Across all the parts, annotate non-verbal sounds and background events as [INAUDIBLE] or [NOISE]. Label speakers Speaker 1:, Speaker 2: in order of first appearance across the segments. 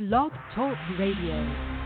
Speaker 1: Blog Talk Radio.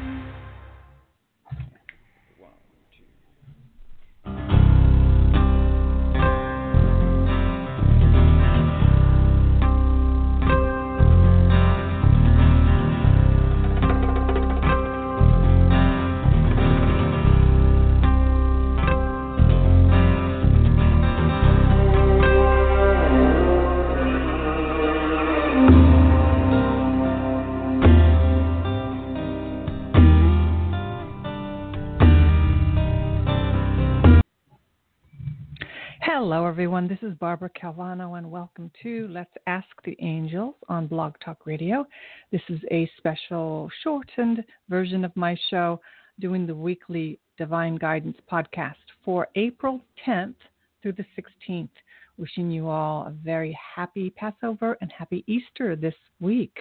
Speaker 1: Hello, everyone. This is Barbara Calvano, and welcome to Let's Ask the Angels on Blog Talk Radio. This is a special shortened version of my show doing the weekly Divine Guidance podcast for April 10th through the 16th. Wishing you all a very happy Passover and happy Easter this week.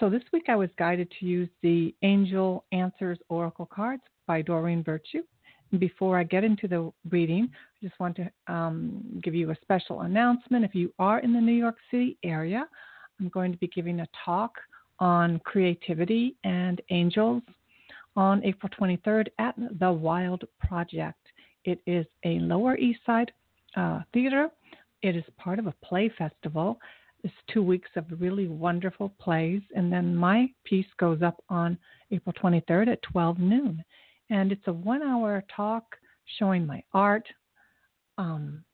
Speaker 1: So, this week I was guided to use the Angel Answers Oracle cards by Doreen Virtue before I get into the reading, I just want to um, give you a special announcement. If you are in the New York City area, I'm going to be giving a talk on creativity and angels on April 23rd at the Wild Project. It is a Lower East Side uh, theater. It is part of a play festival. It's two weeks of really wonderful plays, and then my piece goes up on April 23rd at 12 noon and it's a one hour talk showing my art, um,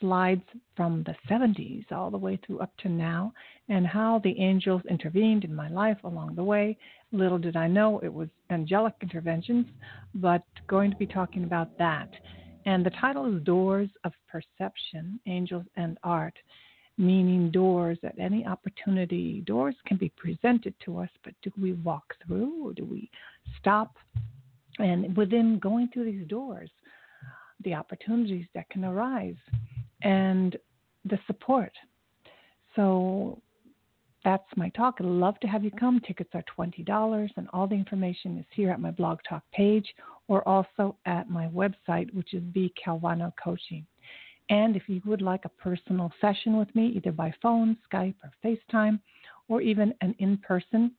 Speaker 1: slides from the 70s all the way through up to now, and how the angels intervened in my life along the way. Little did I know it was angelic interventions, but going to be talking about that. And the title is Doors of Perception Angels and Art, meaning doors at any opportunity. Doors can be presented to us, but do we walk through or do we stop and within going through these doors, the opportunities that can arise and the support. So that's my talk. I'd love to have you come. Tickets are $20, and all the information is here at my blog talk page or also at my website, which is the Calvano Coaching. And if you would like a personal session with me, either by phone, Skype, or FaceTime, or even an in person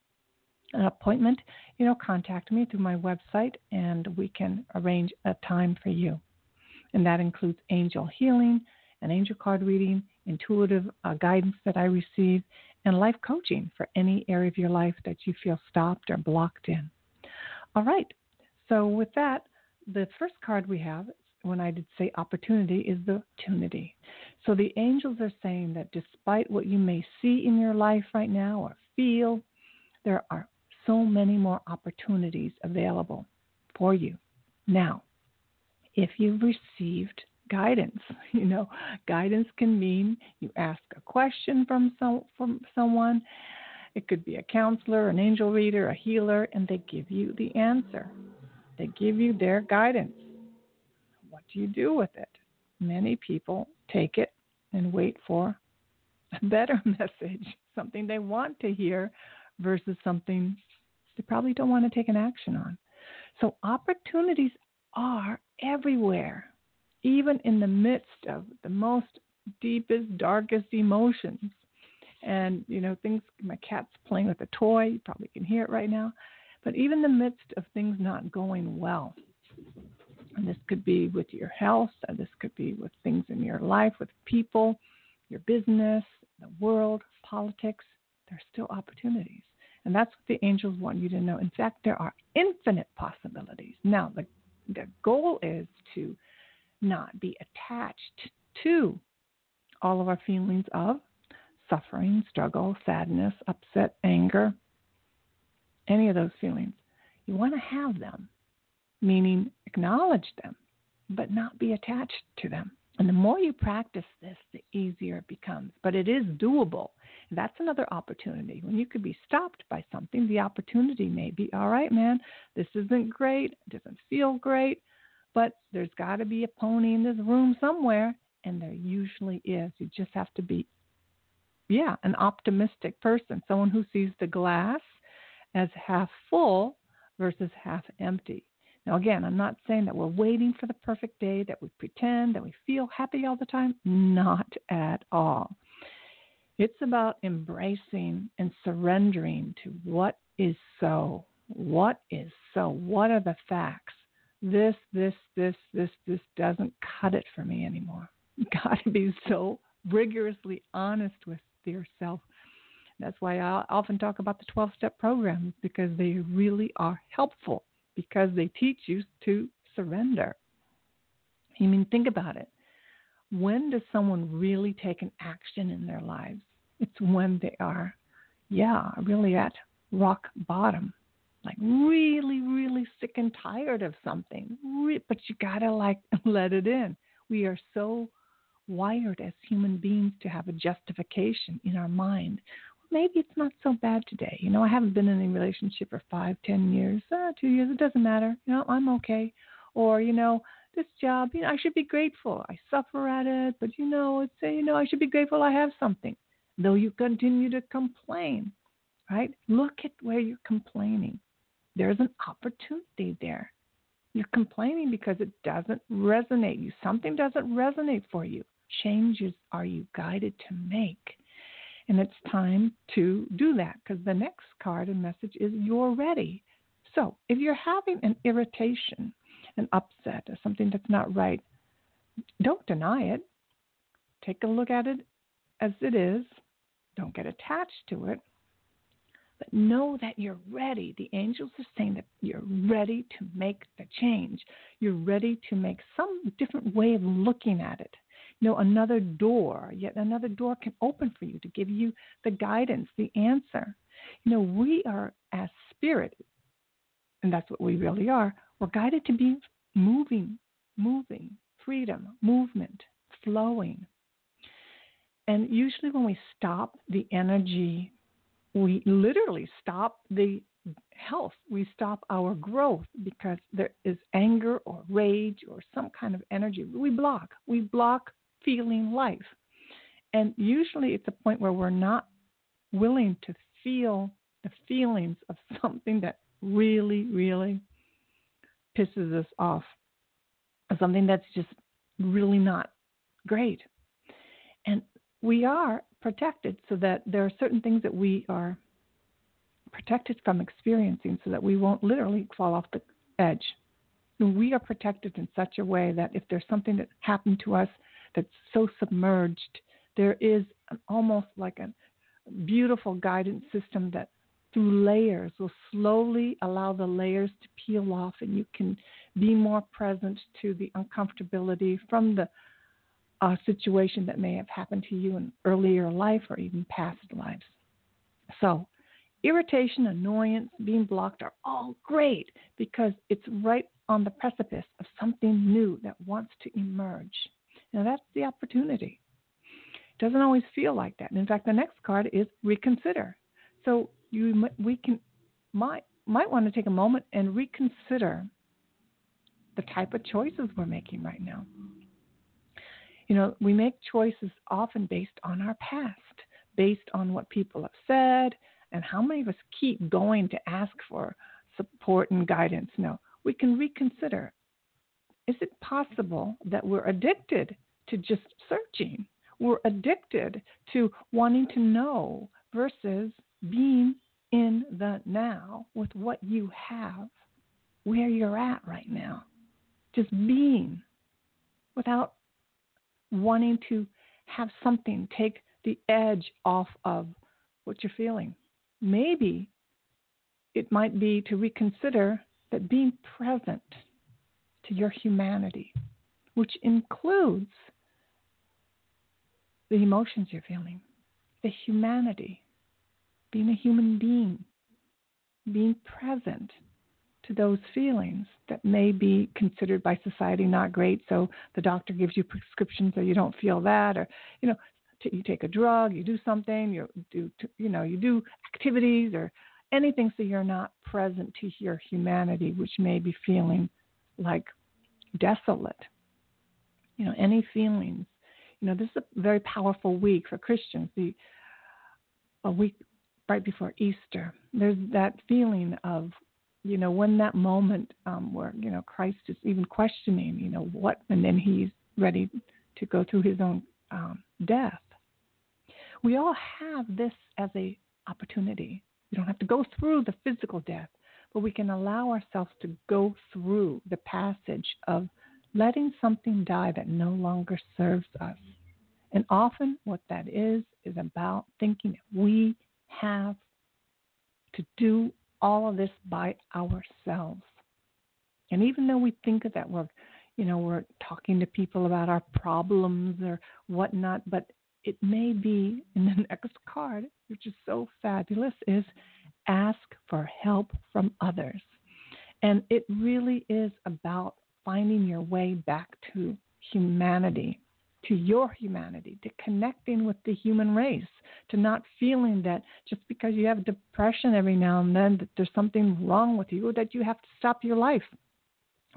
Speaker 1: an appointment, you know, contact me through my website and we can arrange a time for you. And that includes angel healing, an angel card reading, intuitive uh, guidance that I receive, and life coaching for any area of your life that you feel stopped or blocked in. All right. So, with that, the first card we have, when I did say opportunity, is the opportunity. So, the angels are saying that despite what you may see in your life right now or feel, there are so many more opportunities available for you. Now, if you've received guidance, [LAUGHS] you know, guidance can mean you ask a question from some from someone. It could be a counselor, an angel reader, a healer, and they give you the answer. They give you their guidance. What do you do with it? Many people take it and wait for a better [LAUGHS] message, something they want to hear versus something they probably don't want to take an action on. So opportunities are everywhere, even in the midst of the most deepest, darkest emotions. And, you know, things, my cat's playing with a toy. You probably can hear it right now. But even in the midst of things not going well, and this could be with your health, this could be with things in your life, with people, your business, the world, politics, there's still opportunities. And that's what the angels want you to know. In fact, there are infinite possibilities. Now, the, the goal is to not be attached to all of our feelings of suffering, struggle, sadness, upset, anger, any of those feelings. You want to have them, meaning acknowledge them, but not be attached to them. And the more you practice this, the easier it becomes. But it is doable. That's another opportunity. When you could be stopped by something, the opportunity may be all right, man, this isn't great, it doesn't feel great, but there's got to be a pony in this room somewhere. And there usually is. You just have to be, yeah, an optimistic person, someone who sees the glass as half full versus half empty. Now, again, I'm not saying that we're waiting for the perfect day, that we pretend, that we feel happy all the time. Not at all. It's about embracing and surrendering to what is so. What is so? What are the facts? This, this, this, this, this doesn't cut it for me anymore. You've got to be so rigorously honest with yourself. That's why I often talk about the 12 step programs because they really are helpful because they teach you to surrender. I mean, think about it. When does someone really take an action in their lives? It's when they are, yeah, really at rock bottom. Like really, really sick and tired of something. But you gotta like [LAUGHS] let it in. We are so wired as human beings to have a justification in our mind. Maybe it's not so bad today. You know, I haven't been in a relationship for five, ten years, uh, two years. It doesn't matter. You know, I'm okay. Or you know, this job, you know, I should be grateful. I suffer at it, but you know, it's you know, I should be grateful I have something. Though you continue to complain, right? Look at where you're complaining. There's an opportunity there. You're complaining because it doesn't resonate you. Something doesn't resonate for you. Changes are you guided to make? And it's time to do that because the next card and message is you're ready. So if you're having an irritation, an upset, or something that's not right, don't deny it. Take a look at it as it is. Don't get attached to it. But know that you're ready. The angels are saying that you're ready to make the change. You're ready to make some different way of looking at it. Know, another door, yet another door can open for you to give you the guidance, the answer. You know, we are as spirit, and that's what we really are. We're guided to be moving, moving, freedom, movement, flowing. And usually, when we stop the energy, we literally stop the health. We stop our growth because there is anger or rage or some kind of energy. We block. We block feeling life. And usually, it's a point where we're not willing to feel the feelings of [LAUGHS] something that really, really pisses us off, something that's just really not great. And we are protected so that there are certain things that we are protected from experiencing so that we won't literally fall off the edge. We are protected in such a way that if there's something that happened to us that's so submerged, there is an, almost like a beautiful guidance system that through layers will slowly allow the layers to peel off and you can be more present to the uncomfortability from the uh, situation that may have happened to you in earlier life or even past lives. So, irritation, annoyance, being blocked are all great because it's right on the precipice of something new that wants to emerge. Now, that's the opportunity. It doesn't always feel like that. And in fact, the next card is reconsider. So, you we can might might want to take a moment and reconsider the type of choices we're making right now. You know, we make choices often based on our past, based on what people have said, and how many of us keep going to ask for support and guidance. No, we can reconsider. Is it possible that we're addicted to just searching? We're addicted to wanting to know versus being in the now with what you have, where you're at right now. Just being without wanting to have something take the edge off of what you're feeling. Maybe it might be to reconsider that being present to your humanity, which includes the emotions you're feeling, the humanity, being a human being, being present to those feelings that may be considered by society not great. So the doctor gives you prescriptions so you don't feel that, or you know, t- you take a drug, you do something, you do t- you know, you do activities or anything so you're not present to your humanity, which may be feeling like desolate. You know, any feelings. You know, this is a very powerful week for Christians. The a week right before Easter. There's that feeling of you know, when that moment um, where, you know, Christ is even questioning, you know, what, and then he's ready to go through his own um, death. We all have this as a opportunity. We don't have to go through the physical death, but we can allow ourselves to go through the passage of letting something die that no longer serves us. And often, what that is, is about thinking that we have to do all of this by ourselves. And even though we think of that we're, you know, we're talking to people about our problems or whatnot, but it may be in the [LAUGHS] next card, which is so fabulous, is ask for help from others. And it really is about finding your way back to humanity, to your humanity, to connecting with the human race, to not feeling that just because you have depression every now and then that there's something wrong with you or that you have to stop your life.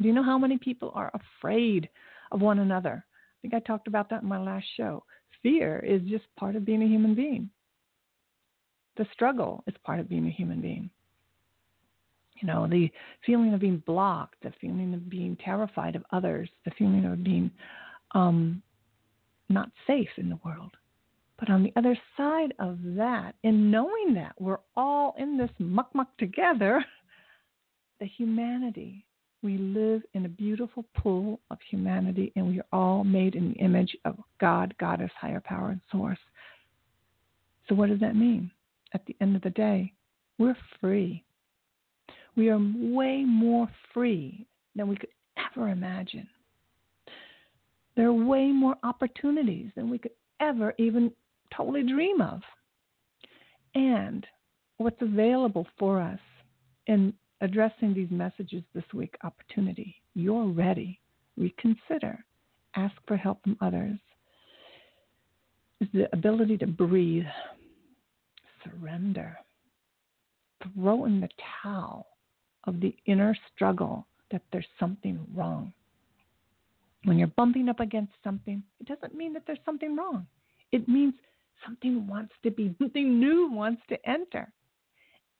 Speaker 1: Do you know how many people are afraid of one another? I think I talked about that in my last show. Fear is just part of being a human being. The struggle is part of being a human being. You know, the feeling of being blocked, the feeling of being terrified of others, the feeling of being um, not safe in the world. But on the other side of that, in knowing that we're all in this muck muck together, [LAUGHS] the humanity, we live in a beautiful pool of humanity and we are all made in the image of God, Goddess, higher power, and source. So, what does that mean? At the end of the day, we're free. We are way more free than we could ever imagine. There are way more opportunities than we could ever even totally dream of. And what's available for us in addressing these messages this week opportunity. You're ready. Reconsider. Ask for help from others. Is the ability to breathe, surrender, throw in the towel, of the inner struggle that there's something wrong. When you're bumping up against something, it doesn't mean that there's something wrong. It means something wants to be, something new wants to enter.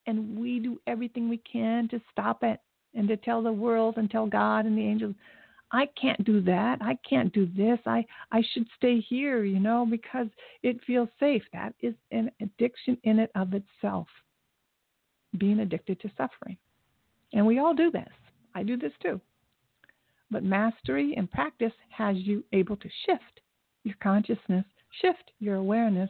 Speaker 1: And we do everything we can to stop it and to tell the world and tell God and the angels, I can't do that. I can't do this. I, I should stay here, you know, because it feels safe. That is an addiction in it of itself, being addicted to suffering. And we all do this. I do this too. But mastery and practice has you able to shift your consciousness, shift your awareness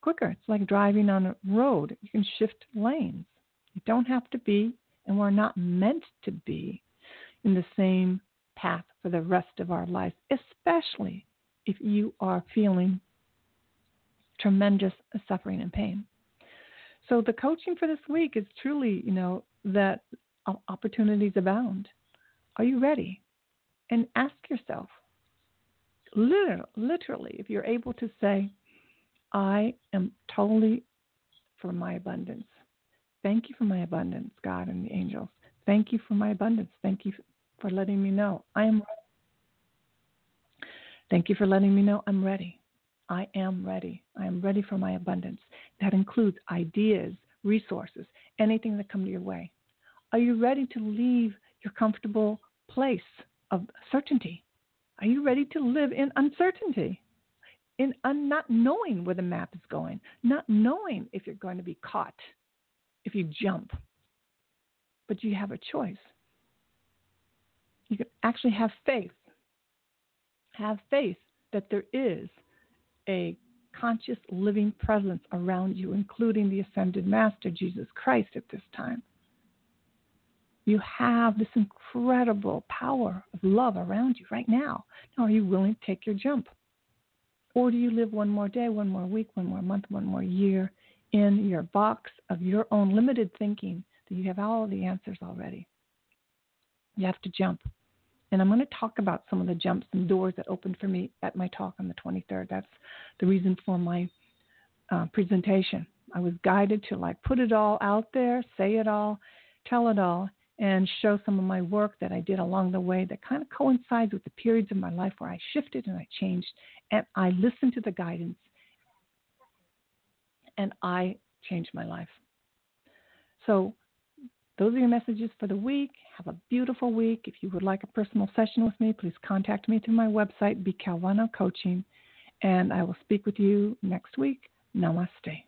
Speaker 1: quicker. It's like driving on a road. You can shift lanes. You don't have to be, and we're not meant to be, in the same path for the rest of our lives, especially if you are feeling tremendous suffering and pain. So the coaching for this week is truly, you know, that opportunities abound. Are you ready? And ask yourself, literally, if you're able to say, I am totally for my abundance. Thank you for my abundance, God and the angels. Thank you for my abundance. Thank you for letting me know I am ready. Thank you for letting me know I'm ready. I am ready. I am ready for my abundance. That includes ideas, resources, anything that come your way. Are you ready to leave your comfortable place of certainty? Are you ready to live in uncertainty? In un- not knowing where the map is going, not knowing if you're going to be caught if you jump. But you have a choice. You can actually have faith. Have faith that there is a conscious living presence around you, including the ascended master, Jesus Christ, at this time. You have this incredible power of love around you right now. Now, are you willing to take your jump? Or do you live one more day, one more week, one more month, one more year in your box of your own limited thinking that you have all the answers already? You have to jump. And I'm going to talk about some of the jumps and doors that opened for me at my talk on the 23rd. That's the reason for my uh, presentation. I was guided to like put it all out there, say it all, tell it all, and show some of my work that I did along the way that kind of coincides with the periods of my life where I shifted and I changed and I listened to the guidance and I changed my life. So, those are your messages for the week. Have a beautiful week. If you would like a personal session with me, please contact me through my website, B Calvano Coaching. and I will speak with you next week. Namaste.